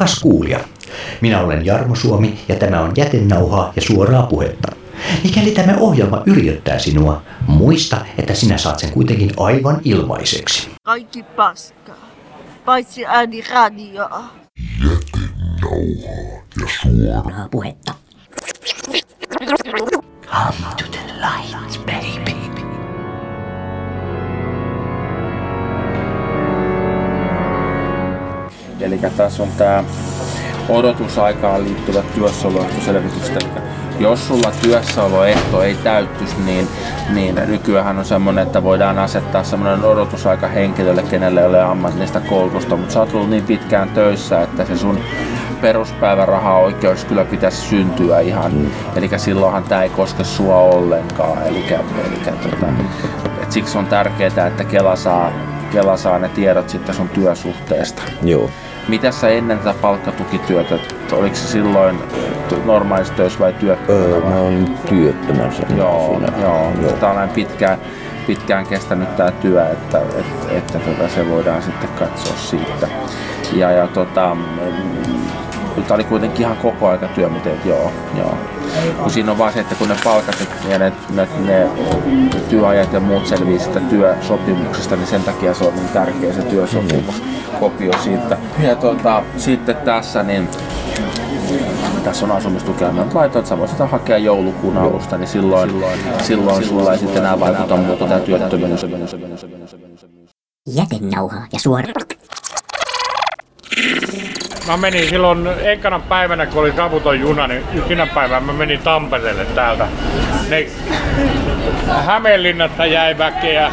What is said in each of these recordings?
Rakas kuulija, minä olen Jarmo Suomi ja tämä on jätenauhaa ja suoraa puhetta. Mikäli tämä ohjelma yllättää sinua, muista, että sinä saat sen kuitenkin aivan ilmaiseksi. Kaikki paskaa, paitsi ääni radioa. Jätenauhaa ja suoraa puhetta. Come to the light, baby. Eli tässä on tämä odotusaikaan liittyvät työssäoloehtoselvitykset. Eli jos sulla työssäoloehto ei täyttyisi, niin, niin nykyään on semmoinen, että voidaan asettaa semmoinen odotusaika henkilölle, kenelle ei ole ammatillista koulutusta, mutta sä oot ollut niin pitkään töissä, että se sun peruspäiväraha-oikeus kyllä pitäisi syntyä ihan. Mm. Eli silloinhan tämä ei koske sua ollenkaan. Elikkä, elikkä, tota, et siksi on tärkeää, että Kela saa, Kela saa ne tiedot sitten sun työsuhteesta. Joo. Mitä sä ennen tätä palkkatukityötä, oliko se silloin normaalissa töissä vai työttömänä? Öö, vai? mä olin työttömänä siinä. Joo, siinä. joo. joo. Tämä on näin pitkään, pitkään kestänyt tämä työ, että, että, että tota, se voidaan sitten katsoa siitä. Ja, ja tota, tämä oli kuitenkin ihan koko aika työ, mutta et, joo, joo. Kun siinä on vaan se, että kun ne palkat ja ne, ne, ne työajat ja muut selviää sitä työsopimuksesta, niin sen takia se on niin tärkeä se työsopimus, kopio siitä. Ja tota, sitten tässä niin tässä on asumistukea, mä laitoin, että sä voisit hakea joulukuun alusta, niin silloin, silloin, silloin sulla ei sitten enää vaikuta muuta tämä työttömyys. Jätenauhaa ja suora. Mä menin silloin ekana päivänä, kun oli savuton juna, niin yhtenä päivänä mä menin Tampereelle täältä. Ne Hämeenlinnasta jäi väkeä,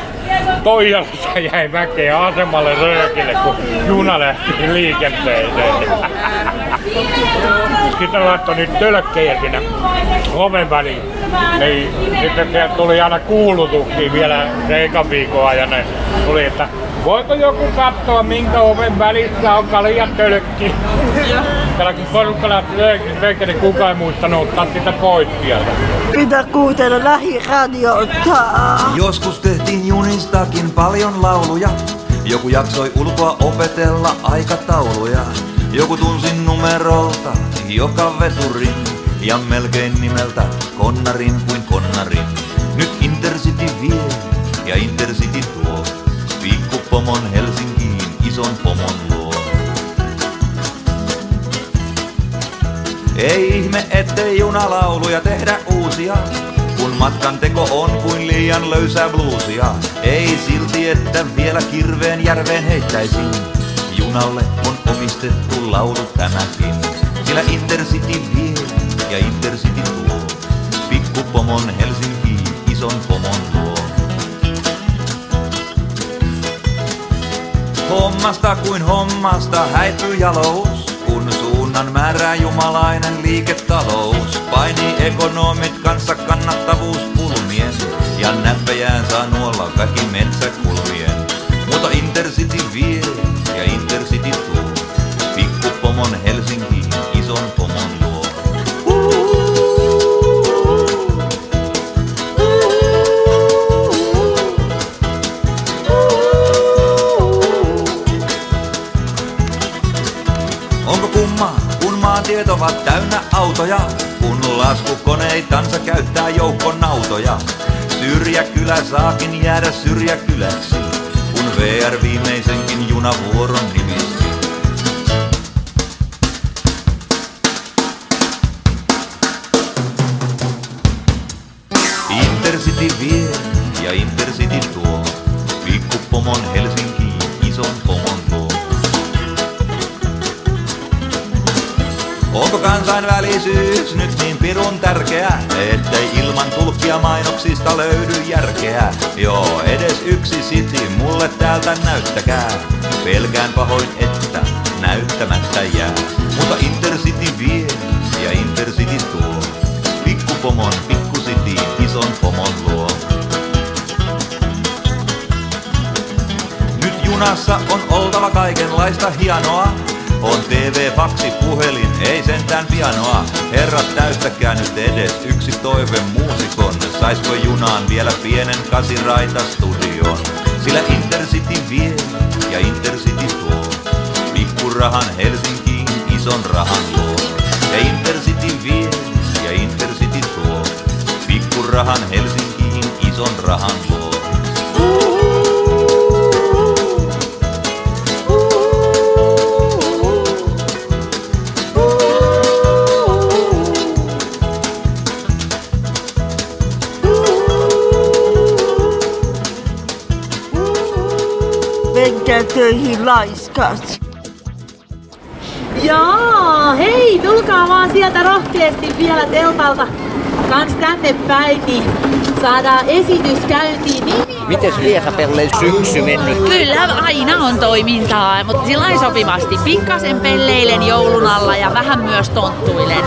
Toijalasta jäi väkeä asemalle röökille, kun juna lähti liikenteeseen. Sitten laittoi niitä tölkkejä sinne oven väliin. Niin, sitten sieltä tuli aina kuulutuksia vielä se ekan viikon ajan. Tuli, että voiko joku katsoa, minkä oven välissä on kaljan tölkki? Täällä kun porukka lähti röökille, niin kukaan ei muistanut ottaa sitä pois sieltä. Pitää kuuntella lähiradiota. Joskus tehtiin junistakin paljon lauluja. Joku jaksoi ulkoa opetella aikatauluja. Joku tunsi numerolta joka veturin ja melkein nimeltä konnarin kuin konnarin. Nyt Intercity vie ja Intercity pikkupomon Helsinkiin ison pomon luo. Ei ihme, ettei junalauluja tehdä uusia, kun matkan teko on kuin liian löysää bluusia. Ei silti, että vielä kirveen järveen heittäisiin. Junalle on omistettu laulu tämäkin, sillä Intercity vie ja Intercity tuo. Pikkupomon Helsinkiin ison pomon Hommasta kuin hommasta häipyy jalous, kun suunnan määrää jumalainen liiketalous. Painii ekonomit kanssa kannattavuus pulmien, ja näppejään saa nuolla väki metsäkulmien. Ovat täynnä autoja, kun laskukoneitansa käyttää joukkonautoja. Syrjäkylä saakin jäädä syrjäkyläksi, kun VR viimeisenkin junavuoron kansainvälisyys nyt niin pirun tärkeä, ettei ilman tulkkia mainoksista löydy järkeä? Joo, edes yksi siti mulle täältä näyttäkää. Pelkään pahoin, että näyttämättä jää. Mutta Intercity vie ja Intercity tuo. Pikkupomon pikkusitiin ison pomon luo. Nyt junassa on oltava kaikenlaista hienoa. On TV, faksi, puhelin, ei sentään pianoa. Herrat, täyttäkää nyt edes yksi toive muusikon. Saisko junaan vielä pienen kasiraita studioon? Sillä Intercity vie ja Intercity tuo. Pikkurahan Helsinkiin ison rahan luo. Ja Intercity vie ja Intercity tuo. Pikkurahan Helsinkiin ison rahan luo. Menkää töihin laiskat. Jaa, hei, tulkaa vaan sieltä rohkeasti vielä teltalta kans tänne päin, niin saadaan esitys käyntiin. Niin, Mites Liesapellen syksy mennyt? Kyllä aina on toimintaa, mutta sillä sopivasti. Pikkasen pelleilen joulun alla ja vähän myös tonttuilen.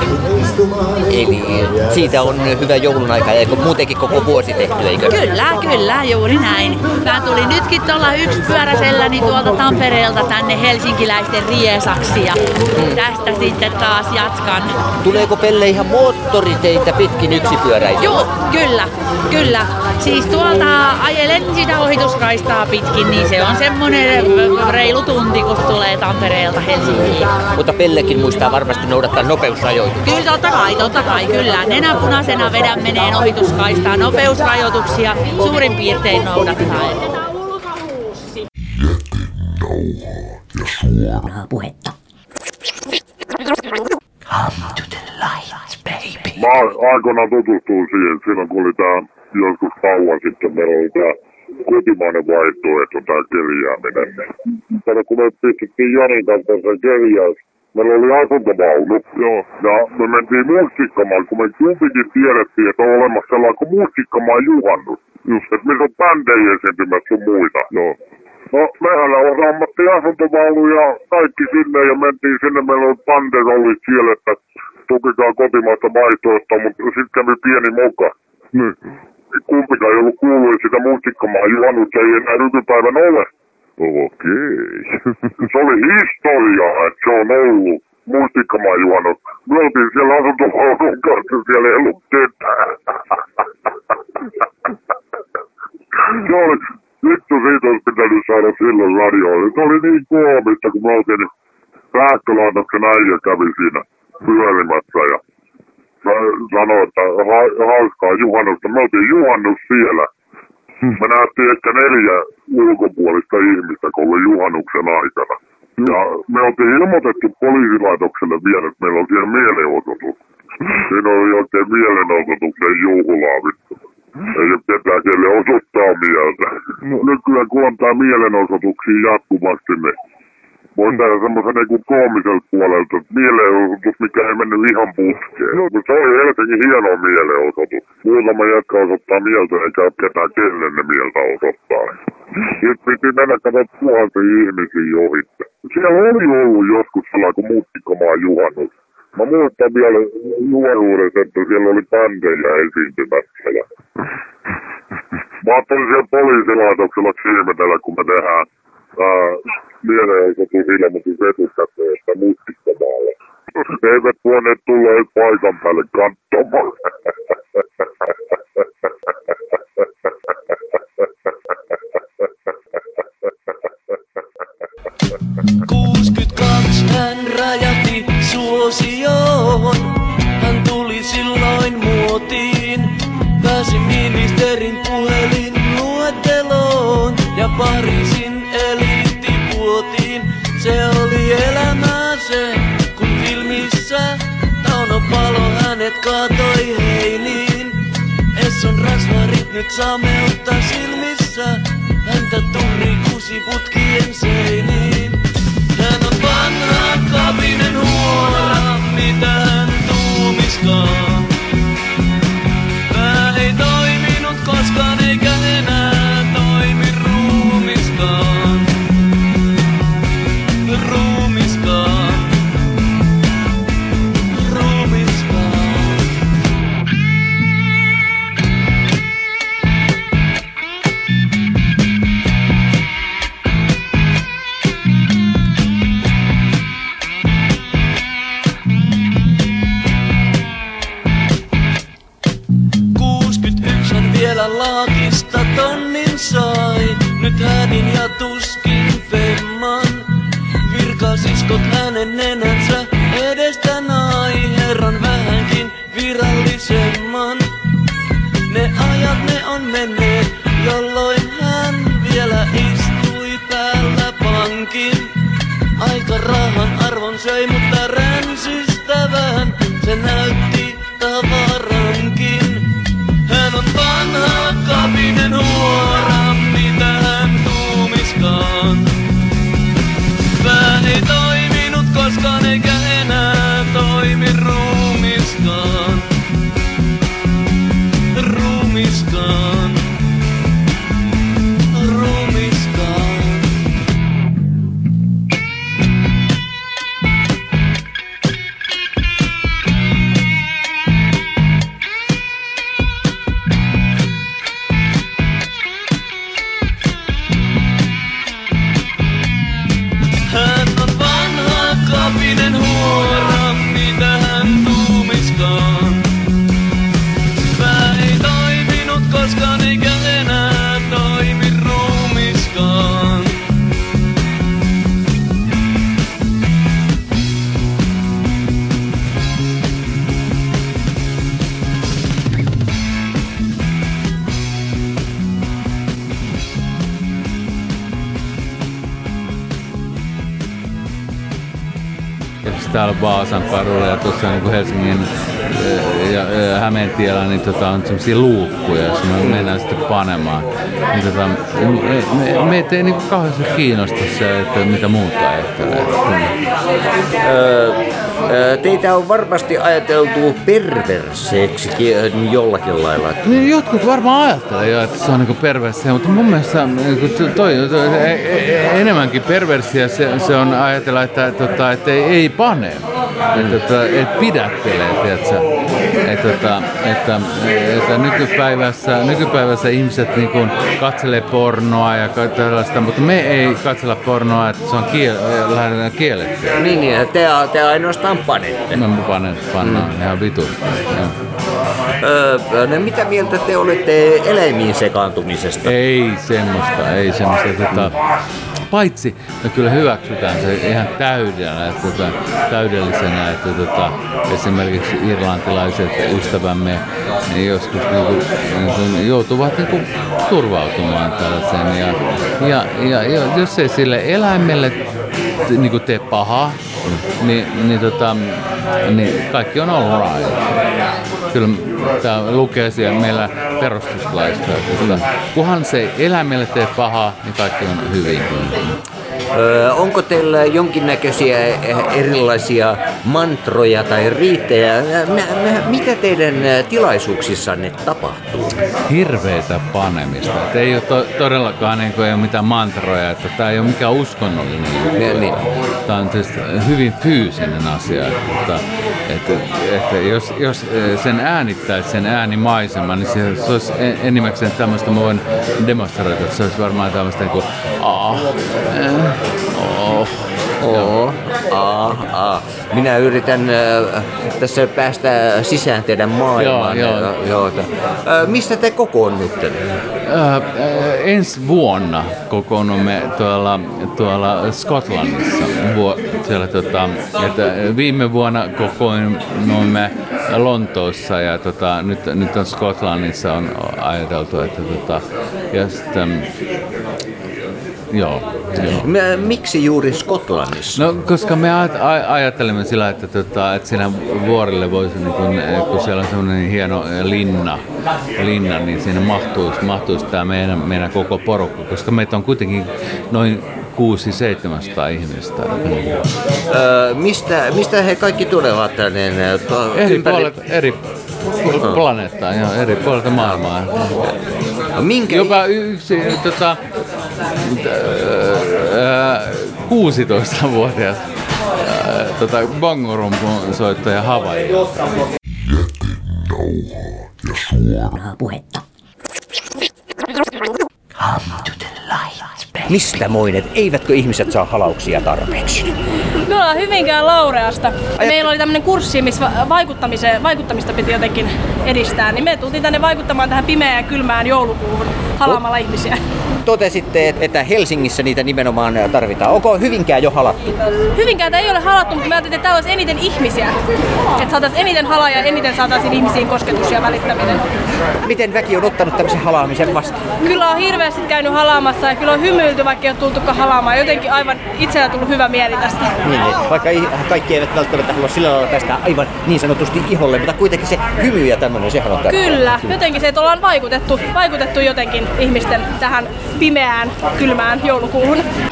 Eli siitä on hyvä joulun aika ja muutenkin koko vuosi tehty, eikö? Kyllä, kyllä, juuri näin. Mä tulin nytkin tuolla yksi pyöräselläni tuolta Tampereelta tänne helsinkiläisten riesaksi ja tästä sitten taas jatkan. Tuleeko Pelle ihan moottoriteitä pitkin yksipyöräisiä? Joo, kyllä, kyllä. Siis tuolta ajelen sitä ohituskaistaa pitkin, niin se on semmonen reilu tunti, kun tulee Tampereelta Helsinkiin. Mutta Pellekin muistaa varmasti noudattaa nopeusrajoituksia. Kyllä totta kai, totta kai, kyllä. Nenä punaisena vedän meneen ohituskaistaa nopeusrajoituksia suurin piirtein noudattaen. Puhetta. Come to the light, baby. Mä aikoinaan tutustuin siihen, silloin kun oli tää joskus kauan sitten, meillä oli tää kotimainen vaihtoehto, tää kerjääminen. Kato, kun me pistettiin Janin kanssa sen kerjäys, meillä oli asuntovaunu, joo, ja me mentiin musiikkamaan, kun me kumpikin tiedettiin, että on olemassa sellainen kuin musiikkamaan juhannus. Just, että missä on bändejä esiintymässä sun muita. Joo. No, mehän osaamattiin asuntovaunu ja kaikki sinne ja mentiin sinne. Meillä oli banderollit siellä, että tukikaa kotimaista vaihtoehtoa, mutta sitten kävi pieni moka. Niin. Kumpikaan ei ollut kuullut sitä musiikkamaan juhannusta, ei enää nykypäivän ole. Okei. se oli historiaa, että se on ollut musiikkamaan juhannus. Me oltiin siellä asuntovaunun kanssa, siellä ei ollut ketään. se oli, vittu siitä olisi pitänyt saada silloin radioon. Se oli niin koomista, kun me oltiin sähkölaitoksen äijä kävi siinä pyörimässä ja sa- sanoi, että ha- hauskaa juhannusta. Me oltiin juhannus siellä. Me nähtiin ehkä neljä ulkopuolista ihmistä, kun oli juhannuksen aikana. Ja me oltiin ilmoitettu poliisilaitokselle vielä, että meillä on siellä mielenosoitus. Siinä oli oikein mielenosoituksen juhlaa vittu. Ei ole ketään, kelle osoittaa mieltä. No, nykyään kun on tää mielenosoituksia jatkuvasti, niin tehdä semmoisen niinku koomiselta puolelta, että mielenosoitus, mikä ei mennyt ihan putkeen. No. Mutta se oli Helsingin hieno mielenosoitus. Muutama jätkä osoittaa mieltä, eikä ole ketään kelle ne mieltä osoittaa. Sitten piti mennä katsoa tuhansia ihmisiä ohitte. Siellä oli ollut joskus sellainen kuin Muttikomaan juhannus. Mä muistan vielä nuoruudessa, että siellä oli bändejä esiintymässä. Ja... Mä ajattelin siellä poliisilaitoksella ihmetellä, kun me tehdään ää, mielenosoitus ilmoitus etukäteen, että Muttikomaalla. Ne eivät voineet tulla paikan päälle katsomaan. 62 hän. Hän tuli silloin muotiin. Pääsi ministerin puhelin Esson rasvarit nyt sameutta silmissä. Häntä turri kusi putkien Katot hänen nenänsä edestä nai herran vähänkin virallisemman. Ne ajat ne on menneet, jolloin hän vielä istui päällä pankin. Aika rahan arvon söi, mutta ränsystävän se näytti Tietysti täällä Vaasan kadulla ja tuossa niin kuin Helsingin eh, ja eh, Hämeentiellä niin tota, on semmoisia luukkuja, jos me mennään sitten panemaan. Niin tota, me, me, meitä ei niin kauheasti kiinnosta se, että mitä muuta ajattelee. Öö, teitä on varmasti ajateltu perverseeksi jollakin lailla. Niin jotkut varmaan ajattelee jo, että se on niinku perversiä, mutta mun mielestä niinku toi, toi, e- e- enemmänkin perversiä se, se on ajatella, että, tota, että ei, ei pane. Että, että, että pidättelee, tiedätkö? Että, että, että, nykypäivässä, nykypäivässä ihmiset niinku katselee pornoa ja tällaista, mutta me ei katsella pornoa, että se on kiel, lähinnä kielletty. Niin, niin te, te ainoastaan panette. Me panen, pannaan mm. ihan vitusti. Öö, no mitä mieltä te olette eläimiin sekaantumisesta? Ei semmoista, ei semmoista. Tota, paitsi me kyllä hyväksytään se ihan täydellä, että, tota, täydellisenä, että tota, esimerkiksi irlantilaiset ystävämme niin joskus niinku, niinku, joutuvat niinku, turvautumaan tällaiseen. Ja, ja, ja, ja jos ei sille eläimelle t- niinku tee pahaa, niin, niin, tota, niin kaikki on all right. Kyllä tämä lukee siellä meillä perustuslaista, että kunhan se ei eläimelle tee pahaa, niin kaikki on hyvin. Öö, onko teillä jonkinnäköisiä eh, erilaisia mantroja tai riittejä? Mitä teidän tilaisuuksissanne tapahtuu? Hirveitä panemista. Et ei ole to, todellakaan niin kuin, ei ole mitään mantroja, että tämä ei ole mikään uskonnollinen. Niin, niin. Tämä on tietysti hyvin fyysinen asia. Että, että, että jos, jos eh, sen äänittäisi sen äänimaiseman, niin se, se olisi en- enimmäkseen tämmöistä, mä voin demonstroida, että se olisi varmaan tämmöistä niin kuin, ah, eh, oh, Oo, aa, aa. Minä yritän äh, tässä päästä sisään teidän maailmaan. Joo, joo. joo. Äh, mistä te kokoonnutte? Ää, ää, ensi vuonna kokoonnumme tuolla, tuolla Skotlannissa. Vuo, siellä, tota, että viime vuonna kokoonnuimme Lontoossa ja tota, nyt, nyt on Skotlannissa on ajateltu, että tota, ja sitten, joo, joo. Miksi juuri Skotlannissa? No, koska me aj- aj- ajattelemme sillä, että, tota, että siinä vuorille voisi, niin kun, kun siellä on semmoinen hieno linna, linna niin siinä mahtuisi, mahtuisi tämä meidän, meidän koko porukka, koska meitä on kuitenkin noin 600-700 ihmistä. Öö, mistä, mistä he kaikki tulevat tänne? to- Eri ympäri- puolet, eri planeettaa, joo, eri puolilta maailmaa. Minkä Jopa yksi tota, ää, 16-vuotias ää, tota, bongorumpun soittaja Havaija. Puhetta. Mistä moinet? Eivätkö ihmiset saa halauksia tarpeeksi? Me ollaan Hyvinkään Laureasta. Ja meillä oli tämmöinen kurssi, missä vaikuttamista piti jotenkin edistää. Niin me tultiin tänne vaikuttamaan tähän pimeään ja kylmään joulukuuhun halaamalla ihmisiä totesitte, että Helsingissä niitä nimenomaan tarvitaan. Onko Hyvinkään jo halattu? Hyvinkään ei ole halattu, mutta mä ajattelin, että täällä olisi eniten ihmisiä. Että saataisiin eniten halaa ja eniten saataisiin ihmisiin kosketus ja välittäminen. Miten väki on ottanut tämmöisen halaamisen vastaan? Kyllä on hirveästi käynyt halaamassa ja kyllä on hymyilty, vaikka ei ole tultukaan halaamaan. Jotenkin aivan itsellä tullut hyvä mieli tästä. Niin, niin. vaikka kaikki eivät välttämättä halua sillä lailla tästä aivan niin sanotusti iholle, mutta kuitenkin se hymy ja tämmöinen, sehän on tärkeää. Kyllä, jotenkin se, että ollaan vaikutettu, vaikutettu jotenkin ihmisten tähän pimeään, kylmään joulukuuhun.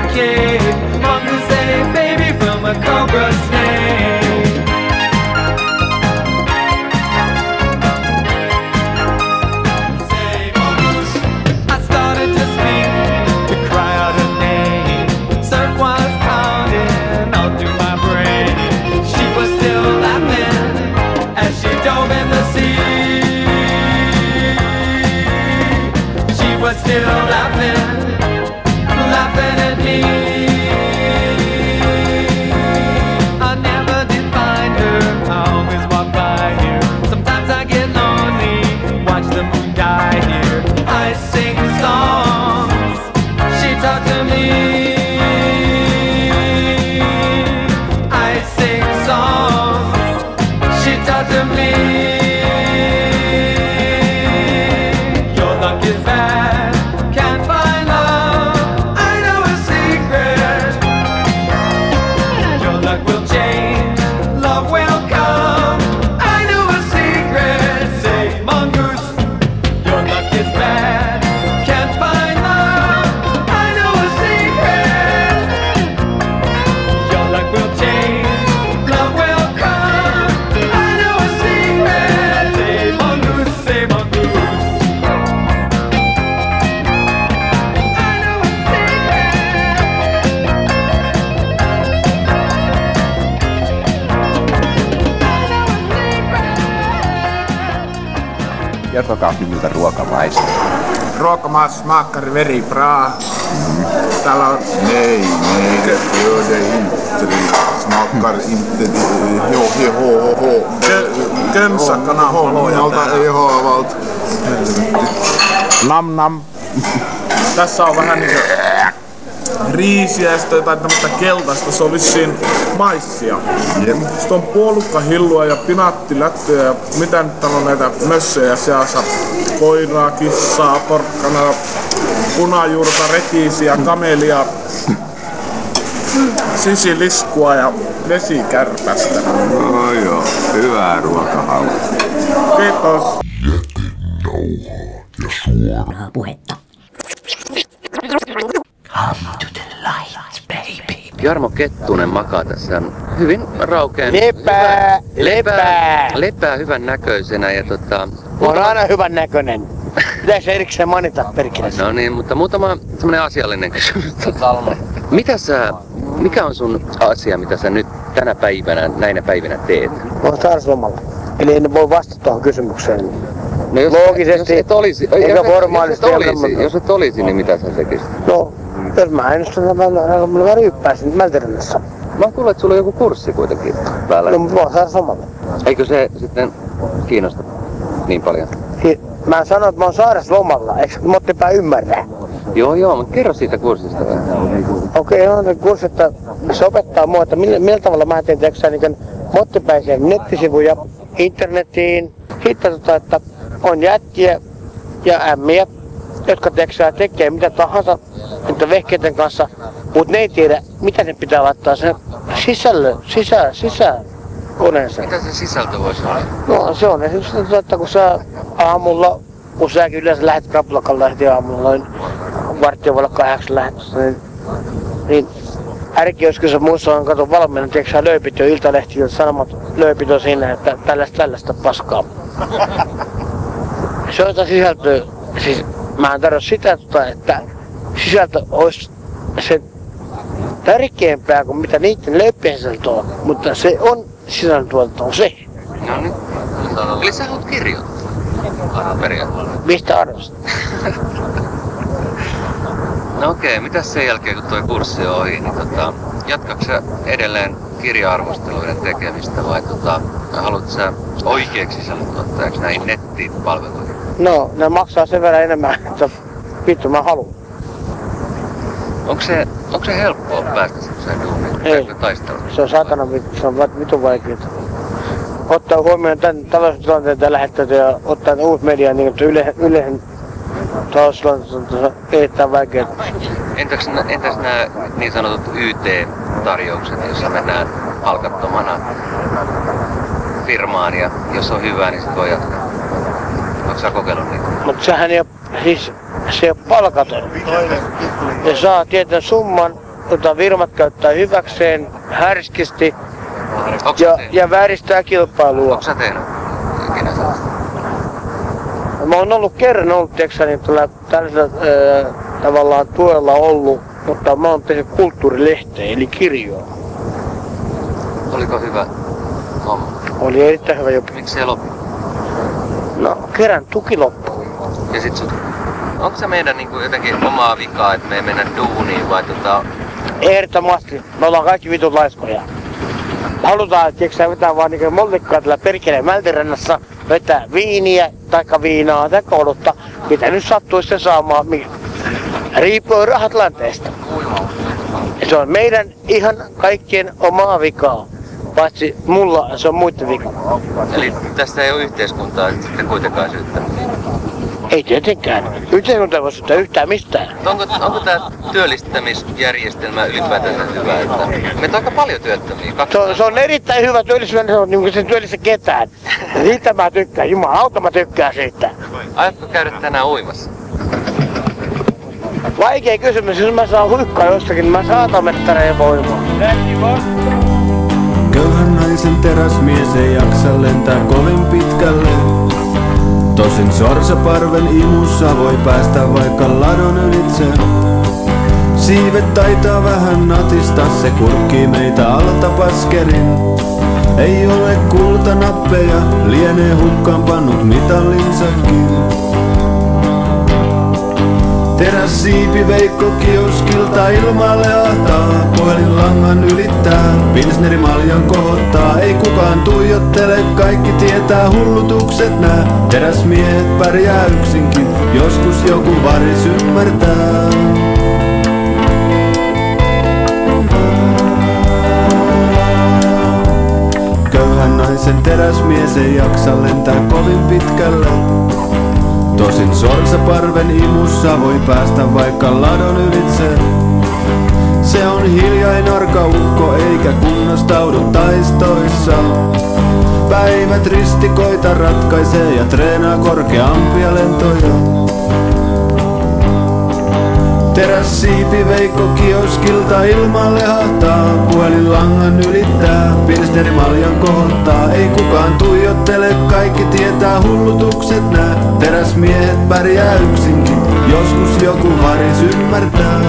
became. Mom say, baby, from a cobra snake. kertokaa hymyltä ruokamaista. Ruokamaas smakar very bra. Mm. Täällä on... Nei, nej, det gör det inte. Smakar inte... Jo, ho, ho, jo. Kömsäkkana holojalta ei hoavalta. Nam nam. Tässä on vähän niin kuin riisiä ja sitten jotain tämmöistä keltaista, se on vissiin maissia. Jep. Sitten on puolukkahillua ja pinaattilättyjä ja mitä nyt täällä on näitä mössöjä seassa. Koiraa, kissaa, porkkana, punajuurta, rekisiä, kamelia, sisiliskua ja vesikärpästä. No joo, hyvää ruokahalua. Kiitos. Suoraa puhetta. Come to the light, baby. Jarmo Kettunen makaa tässä hyvin raukean. Lepää, lepää. Lepää hyvän näköisenä ja tota... Mä oon aina hyvän näköinen. Pitäis erikseen mainita perkele. No niin, mutta muutama semmonen asiallinen kysymys. Mitä sä, mikä on sun asia, mitä sä nyt tänä päivänä, näinä päivinä teet? Mä oon sairauslomalla. Eli en voi vastata tuohon kysymykseen. No jos, Loogisesti, jos et olisi, eikä jos formaalisti. Jos et olisi, jos et olisi niin mitä sä tekisit? No, jos mä ennustan, että mä, mä, mä ryyppäisin Mälterinnassa. Mä kuulen, että sulla on joku kurssi kuitenkin päällä. No, mutta mä oon sairauslomalla. Eikö se sitten kiinnosta niin paljon? Si- Mä sanon, että mä oon sairauslomalla. Eikö Mottipää ymmärrä? Joo, joo, mutta kerro siitä kurssista. Okei, okay, on kurssi, että se opettaa mua, että millä, millä tavalla mä teen teksää niin mottipäisiä nettisivuja internetiin. Sitten tota, että on jätkiä ja ämmiä, jotka teksää tekee mitä tahansa niiden vehkeiden kanssa, mutta ne ei tiedä, mitä ne pitää laittaa sen sisällön, sisä, sisä koneensa. Mitä se sisältö voisi olla? No se on esimerkiksi, että kun sä aamulla, kun säkin yleensä lähdet krapulakan heti aamulla noin varttia voi olla kahdeksan lähdössä, niin, niin ärki joskus se muissa on kato valmiina, tiedätkö sä lööpit jo iltalehti, sanomat lööpit on siinä, että tällaista tällaista paskaa. Se on sitä sisältöä, siis mä en tarvitse sitä, tota, että sisältö olisi se tärkeämpää kuin mitä niiden lööppien sisältö on, mutta se on sisällöntuotanto on se. No niin. Eli sä haluat kirjoittaa? Aina periaatteessa. Mistä arvosta? No okei, mitä sen jälkeen kun tuo kurssi on ohi, niin tota, jatkatko edelleen kirja-arvosteluiden tekemistä vai tota, haluatko sä oikeaksi sisällöntuottajaksi näihin nettipalveluihin? No, ne maksaa sen verran enemmän, että vittu mä haluan. Onko se, onko se helppoa päästä semmoiseen duuniin? Ei. Se on saatana vittu, se on va- vitun vaikeeta. Ottaa huomioon tämän taloustilanteen tällä hetkellä ja ottaa uusi media niin, että yle, yleisen taloustilanteen on erittäin vaikeaa. Entäs, entäs nämä niin sanotut YT-tarjoukset, jossa mennään palkattomana firmaan ja jos on hyvä, niin sit voi jatkaa? Sä kokeillut niitä? Mutta sehän ei ole, siis se ei ole palkaton. Ne saa tietyn summan, jota firmat käyttää hyväkseen härskisti ja, ja vääristää kilpailua. Onko sä tehnyt ikinä? Mä oon ollut kerran ollut, tiedätkö, niin tällä, tällaisella ää, tavallaan tuella ollut, mutta mä oon tehnyt kulttuurilehteen, eli kirjoa. Oliko hyvä homma? Oli erittäin hyvä juttu. Miksi se loppui? No, kerran tuki loppu. Ja sit sut, onko se meidän niinku jotenkin omaa vikaa, että me ei mennä duuniin vai tota... Ehdottomasti. Me ollaan kaikki vitun laiskoja. Halutaan, tiedätkö vetää vaan niinku mollikkaa tällä perkeleen Mältirannassa, vetää viiniä, taikka viinaa, taikka olutta, mitä nyt sattuu sitten saamaan, mi- riippuen rahatlanteesta. Se on meidän ihan kaikkien omaa vikaa. Paitsi mulla se on muiden vika. Eli tästä ei ole yhteiskuntaa sitten kuitenkaan syyttä. Ei tietenkään. Yhteiskunta ei voi syyttää yhtään mistään. Onko, onko tämä työllistämisjärjestelmä ylipäätänsä hyvä? Että meitä on aika paljon työttömiä. Se on, se on erittäin hyvä työllisyys, se on niin kuin se työllistä ketään. Siitä mä tykkään, jumalauta mä tykkään siitä. Aiotko käydä tänään uimassa? Vaikea kysymys, jos mä saan huikkaa jostakin, niin mä saatan mennä tänne voimaan. Köyhän naisen teräsmies ei jaksa lentää kovin pitkälle. Tosin sorsaparven imussa voi päästä vaikka ladon ylitse. Siivet taitaa vähän natistaa, se kurkkii meitä alta paskerin. Ei ole kultanappeja, lienee hukkaan pannut mitallinsakin. Teräs siipi Veikko kioskilta ilmalle ahtaa. Puhelin langan ylittää, pilsneri maljan kohottaa. Ei kukaan tuijottele, kaikki tietää hullutukset nää. Teräsmiehet pärjää yksinkin, joskus joku varis ymmärtää. Köyhän naisen teräsmies ei jaksa lentää kovin pitkälle. Tosin sorsaparven imussa voi päästä vaikka ladon ylitse. Se on hiljain arka ukko eikä kunnostaudu taistoissa. Päivät ristikoita ratkaisee ja treenaa korkeampia lentoja. Teräs siipi Veikko kioskilta ilmalle hahtaa. Puhelin langan ylittää, pilsneri maljan kohottaa. Ei kukaan tuijottele, kaikki tietää hullutukset nää. Teräsmiehet pärjää yksinkin, joskus joku varis ymmärtää.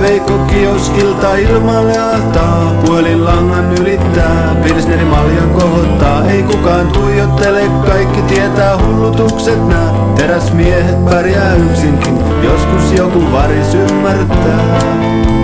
Veikko kioskilta ilmalle ahtaa. Puhelin langan ylittää, pilsneri maljan kohottaa. Ei kukaan tuijottele, kaikki tietää hullutukset nää. Teräsmiehet pärjää yksinkin, joskus joku varis ymmärtää.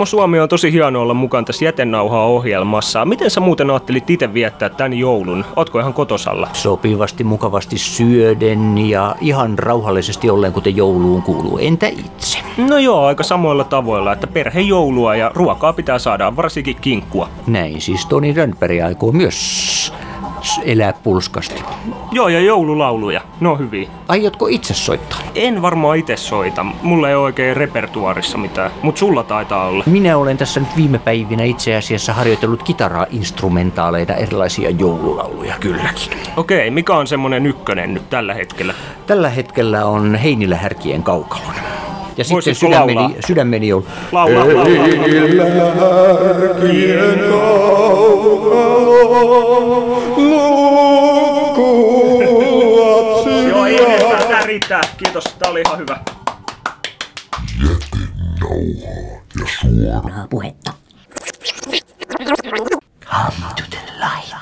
Jarmo Suomi on tosi hieno olla mukaan tässä jätenauhaa ohjelmassa. Miten sä muuten ajattelit itse viettää tän joulun? Ootko ihan kotosalla? Sopivasti, mukavasti syöden ja ihan rauhallisesti ollen, kuten jouluun kuuluu. Entä itse? No joo, aika samoilla tavoilla, että perhejoulua ja ruokaa pitää saada, varsinkin kinkkua. Näin siis Toni Rönnberg aikoo myös elää pulskasti. Joo, ja joululauluja. No hyviä. Aiotko itse soittaa? En varmaan itse soita. Mulla ei ole oikein repertuarissa mitään, mut sulla taitaa olla. Minä olen tässä nyt viime päivinä itse asiassa harjoitellut kitaraa, instrumentaaleita, erilaisia joululauluja kylläkin. Okei, mikä on semmonen ykkönen nyt tällä hetkellä? Tällä hetkellä on Heinillä härkien kaukalon. Ja sitten sydämeni, laulaa? sydämeni on... Laula, laula, Heinillä härkien Joo, ei enempää. Tää riittää. Kiitos, tää oli ihan hyvä. Suoraa puhetta. Come to the light.